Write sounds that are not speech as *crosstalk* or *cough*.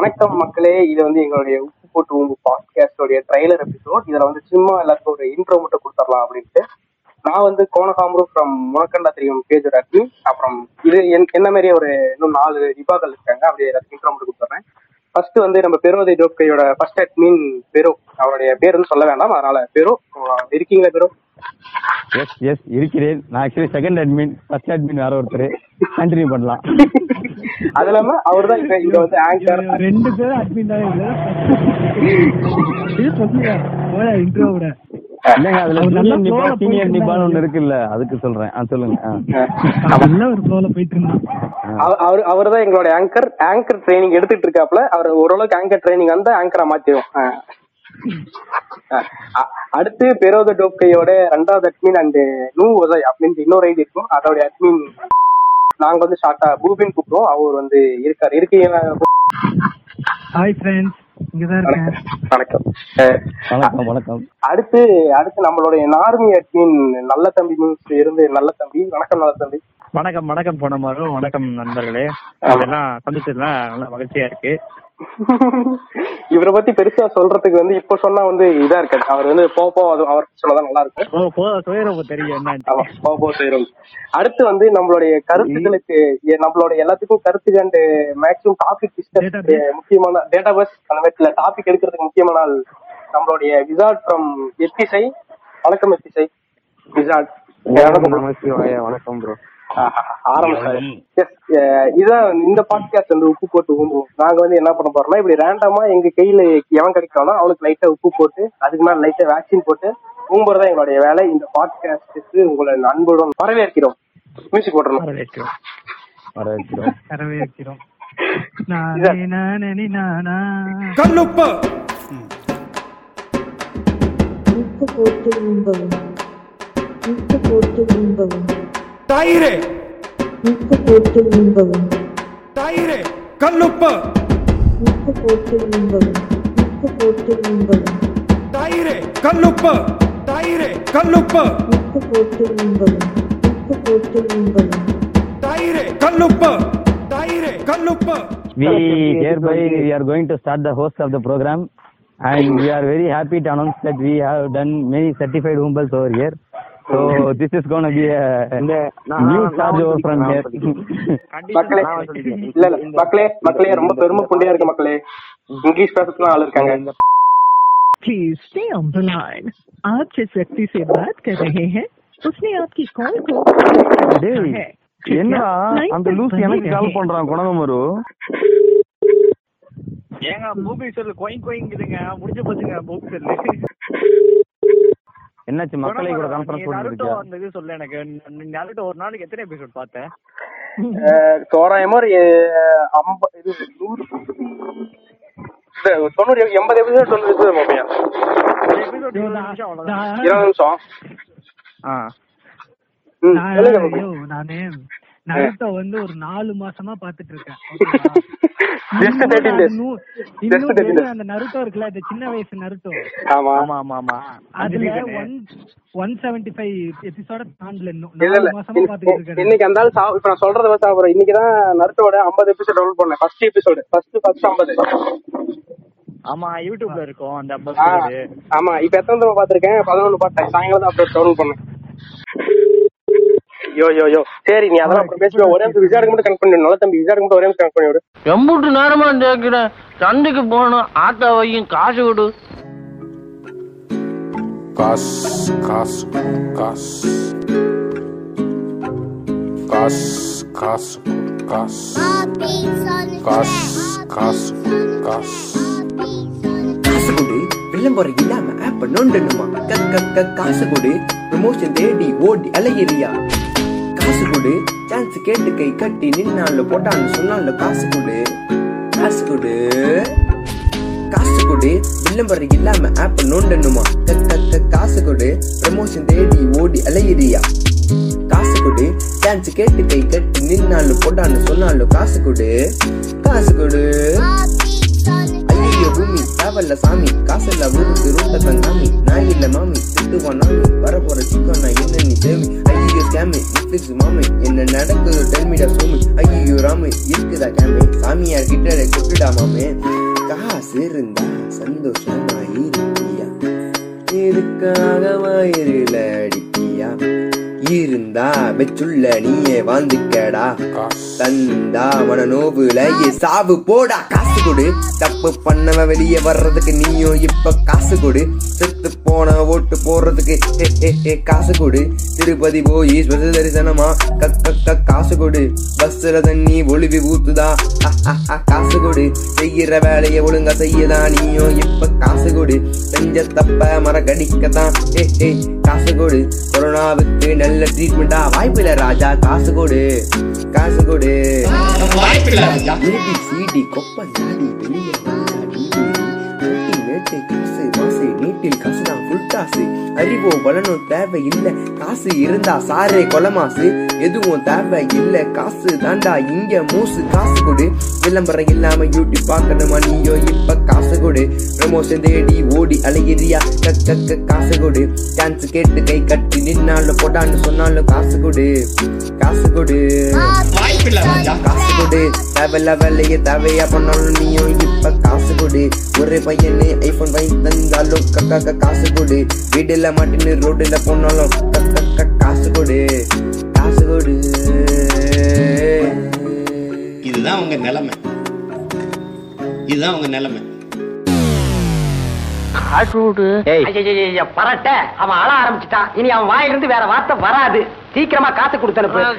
வணக்கம் மக்களே. இது வந்து எங்களுடைய உப்பு போட்டு உங்க பாட்காஸ்டோடைய ட்ரைலர் எபிசோட் இதுல வந்து சும்மா எல்லாருக்கும் ஒரு இன்ட்ரோ மட்டும் கொடுத்துடலாம் அப்படின்ட்டு. நான் வந்து கோணகாமரு ஃப்ரம் முனக்கண்டா தெரியும் பேஜோட அட்மின் அப்புறம் இது என்- என்ன மாதிரியே ஒரு இன்னும் நாலு டிபாக்கள் இருக்காங்க அப்படியே எல்லாத்துக்கும் இன்ட்ரோ மட்டும் கொடுத்துறேன். ஃபர்ஸ்ட் வந்து நம்ம பெரோதை டோப்கையோட ஃபர்ஸ்ட் அட்மின் பெரோ. அவருடைய பேர் வந்து சொல்ல வேண்டாம் அதனால பெரோ. இருக்கீங்களா பெரோ? எஸ் எஸ் இருக்கிறேன். நான் actually second admin first admin வேற ஒருத்தர். கண்டினியூ பண்ணலாம். *laughs* அது இல்லாம அவர் தான் இங்க வந்து ஆங்கர் ரெண்டு பேரும் அட்மின் தான் இன்ட்ரோ விட. இல்லைங்க அதுல அவர் நல்லா சீனியர் நிபா flow ல சீனியர் போயிட்டு நிபான்னு ஒண்ணு இருந்தாரு. இருக்குல்ல அதுக்கு சொல்றேன். ஆ சொல்லுங்க. அவர் அவர் தான் எங்களோட ஆங்கர் ஆங்கர் ட்ரைனிங் எடுத்துட்டு இருக்காப்ல அவர் ஓரளவுக்கு ஆங்கர் ட்ரைனிங் வந்து ஆங்கரா மாத்திரும் அடுத்து பெரோத டோப்கையோட ரெண்டாவது அட்மின் அண்ட் நூ உதய் அப்படின்னு இன்னொரு ஐடி இருக்கும். அதோட அட்மின் நாங்க வந்து ஷார்ட்டா பூபின் கூப்பிடுவோம். அவர் வந்து இருக்காரு. இருக்கீங்களா? ஹாய் ஃப்ரெண்ட்ஸ் வணக்கம். வணக்கம். வணக்கம் அடுத்து அடுத்து நம்மளுடைய நார்மி அட்மின் நல்ல தம்பி நியூஸ் இருந்து நல்ல தம்பி. வணக்கம் நல்ல தம்பி. வணக்கம் வணக்கம் போன மாறும் வணக்கம் நண்பர்களே. அதெல்லாம் சந்திச்சதுலாம் நல்ல மகிழ்ச்சியா இருக்கு. இவரை பத்தி பெருசா சொல்றதுக்கு வந்து இப்ப சொன்னா வந்து இதா இருக்காது. அவர் வந்து போ போ அது அவர் சொன்னதான் நல்லா இருக்கும். சுயரவு தெரியும் போ போ அடுத்து வந்து நம்மளுடைய கருத்துக்களுக்கு நம்மளோட எல்லாத்துக்கும் கருத்து கண்டு மேக்ஸிமம் டாபிக் டிஸ்கஸ். முக்கியமான டேட்டா பேஸ் அந்த மாதிரி டாபிக் எடுக்கிறதுக்கு முக்கியமான ஆள் நம்மளுடைய விசார்ட் ஃப்ரம் எத்திசை வணக்கம் எத்திசை விசார்ட் வணக்கம் ப்ரோ ஆரம்பிச்சாரு இதான் இந்த பாட்காஸ்ட் வந்து உப்பு போட்டு ஊம்புவோம் நாங்க வந்து என்ன பண்ண போறோம்னா இப்படி ரேண்டமா எங்க கையில எவன் கிடைக்கிறானோ அவனுக்கு லைட்டா உப்பு போட்டு அதுக்கு மேல லைட்டா வேக்சின் போட்டு ஊம்புறதா எங்களுடைய வேலை. இந்த பாட்காஸ்டுக்கு உங்களை அன்புடன் வரவேற்கிறோம். மியூசிக் போட்டுருணும் வரவேற்கிறோம். வர வைக்கிறோம் வரவே வைக்கிறோம் *laughs* நானே நானே? நானா உப்பு போட்டு ஊம்பவும். உப்பு போட்டு ஊம்பவும் உப்பு போட்டு ஊம்பவும் உப்பு போட்டு ஊம்பவும் உப்பு போட்டு ஊம்பவும் உப்பு போட்டு ஊம்பவும் உப்பு போட்டு ஊம்பவும் we hereby we are going to start the host of the program and we are very happy to announce that we have done many certified humbles over here so this is going to be a new charge over from here மக்களே இல்ல இல்ல மக்களே மக்களே ரொம்ப பெருமை புண்டையா இருக்கு மக்களே English பேசலாம் ஆள் இருக்காங்க please stay on the line आप जिस व्यक्ति से बात कर रहे हैं उसने आपकी कॉल को டேய் है *laughs* என்னடா line அந்த पर லூஸ் बने எனக்கு கால் रहिए। பண்றான் குணகமரு ஏங்க மூவி செல் கோயிங் கோயிங்குதுங்க முடிஞ்சு போச்சுங்க மூவி செல் என்னாச்சு? மக்களை கூட கான்ஃபரன்ஸ் நருட்டோ அந்த இது சொல்ல எனக்கு. நருட்டோ ஒரு நாளைக்கு எத்தனை எபிசோட் பார்த்தேன் *laughs* தோராயமா ஒரு அஹ், ஐம்ப- இது நூறு தொண்ணூறு எண்பது எபிசோட் தொண்ணூறு எபிசோட் பார்ப்பேன் இருபது நிமிஷம் இருபது நிமிஷம். நான் நருட்டோ வந்து ஒரு நாலு மாசமா பாத்துட்டு இருக்கேன் *laughs* Just 13 days. இன்னும் Just 13 days. அந்த நருட்டோ இருக்குல்ல இந்த சின்ன வயசு நருட்டோ? ஆமா. ஆமா ஆமா ஆமா. அதுல. ஒன் ஒன் செவன்டி ஃபைவ் எபிசோட தாண்டல இன்னும். இல்ல இல்ல. நாலு மாசமா பாத்துட்டு இருக்கேன் இன்னைக்கு அந்த ஆள் இப்ப நான் சொல்றத வச்சு இன்னைக்கு தான் நருட்டோட ஐம்பது எபிசோட் டவுன்லோட் பண்ணேன். ஃபர்ஸ்ட் எபிசோடு ஃபர்ஸ்ட் ஃபர்ஸ்ட் ஐம்பது. ஆமா யூடியூப்ல இருக்கும் அந்த ஐம்பது ஆமா. இப்ப எத்தனை தடவை பாத்திருக்கேன் பதினொன்னு பார்த்தேன் சாயங்காலம் அப்டேட் டவுன்லோட் பண்ணேன். யோ யோ யோ சரி நீ அதெல்லாம் அப்புறம் பேசுவேன் ஒரே நிமிஷம் விசாரிக்க மட்டும் கனெக்ட் பண்ணி நல்ல தம்பி விசாரிக்க மட்டும் ஒரே நிமிஷம் கனெக்ட் பண்ணி விடு எம்புட்டு நேரமா கேக்குறேன் சந்தைக்கு போகணும். ஆட்டோ வையும் காசு கொடு. Gas, gas, gas. Gas, gas, gas. Gas, gas, gas. காசு கொடு. விளம்பரம் இல்லாம ஆப்ப நோண்டணுமா க க க காசு கொடு. ப்ரமோஷன் தேடி ஓடி அலையிறியா? காசு கொடு. சான்ஸ் கேட்டு கை கட்டி நின்னால போட்டான்னு சொன்னால காசு கொடு. காசு கொடு. காசு கொடு. விளம்பரம் இல்லாம ஆப் நோண்டணுமா? க காசு கொடு. ப்ரமோஷன் தேடி ஓடி அலையிறியா? காசு கொடு. சான்ஸ் கேட்டு கை கட்டி நின்னாலும் போட்டான்னு சொன்னாலும் காசு கொடு. காசு கொடு. பூமி தேவல்ல சாமி காசல்ல ஊருக்கு ரூட்ட தங்காமி நான் இல்ல மாமி திட்டுவான் நாமி வர போற சிக்கன் நான் என்ன நீ தேவி? ஐயோ கேமி நெட்ஃபிளிக்ஸ் மாமி என்ன நடக்குது? டெல்மிடா சோமி ஐயோ ராமி இருக்குதா கேமி சாமியார் கிட்ட கொட்டுடா மாமே. காசு இருந்தா சந்தோஷமா இருக்கியா? எதுக்காக வயிறுல அடிக்கியா இருந்தா வெச்சுள்ள நீயே வாழ்ந்துக்கடா. தந்தா மன நோவுல சாவு போடா. காசு கொடு. தப்பு பண்ணவ வெளியே வர்றதுக்கு நீயும் இப்ப காசு கொடு. செத்து போன ஓட்டு போடுறதுக்கு காசு கொடு. திருப்பதி போய் ஸ்பெஷல் தரிசனமா கக்க கக்க காசு கொடு. பஸ்ல தண்ணி ஒளிவி ஊத்துதா. காசு கொடு. செய்யற வேலையை ஒழுங்கா செய்யதான் நீயும் இப்ப காசு கொடு? செஞ்ச தப்ப மரக்கடிக்கத்தான் ஹே ஹே காசு கொடு. கொரோனாவுக்கு நல்ல ட்ரீட்மெண்டா வாய்ப்பில்ல ராஜா காசு கொடு. காசு கொடு. சிடி கொப்ப நாடி வெளியே மேட்டை காசு தான் ஃபுல் காசு அறிவோ பலனோ தேவை இல்ல. காசு இருந்தா சாரே கொலமாசு. எதுவும் தேவை இல்ல. காசு தாண்டா இங்க மூசு காசு கொடு. விளம்பரம் இல்லாம யூடியூப் பார்க்கணுமா நீயோ? இப்ப காசு கொடு. ப்ரமோஷன் தேடி ஓடி அலையிறியா? கக் கக் கக் காசு கொடு. டான்ஸ் கேட்டு கை கட்டி நின்னாலும் போடான்னு சொன்னாலும் காசு கொடு. காசு கொடு. காசு கொடு. தேவையில்ல வேலையை தேவையா பண்ணாலும் நீயும் இப்ப காசு கொடு. ஒரு பையனு ஐபோன் வாங்கி தந்தாலும் கக்கா காசு கொடு. வீடுல மாட்டின்னு ரோடுல போனாலும் கக்க காசு கொடு. காசு கொடு. இதுதான் உங்க நிலைமை. இதுதான் உங்க நிலைமை. பரட்ட. அவன் அழ ஆரம்பிச்சிட்டான். இனி அவன் வாயிலிருந்து வேற வார்த்தை வராது. சீக்கிரமா காசு கொடுத்தனுப்பு.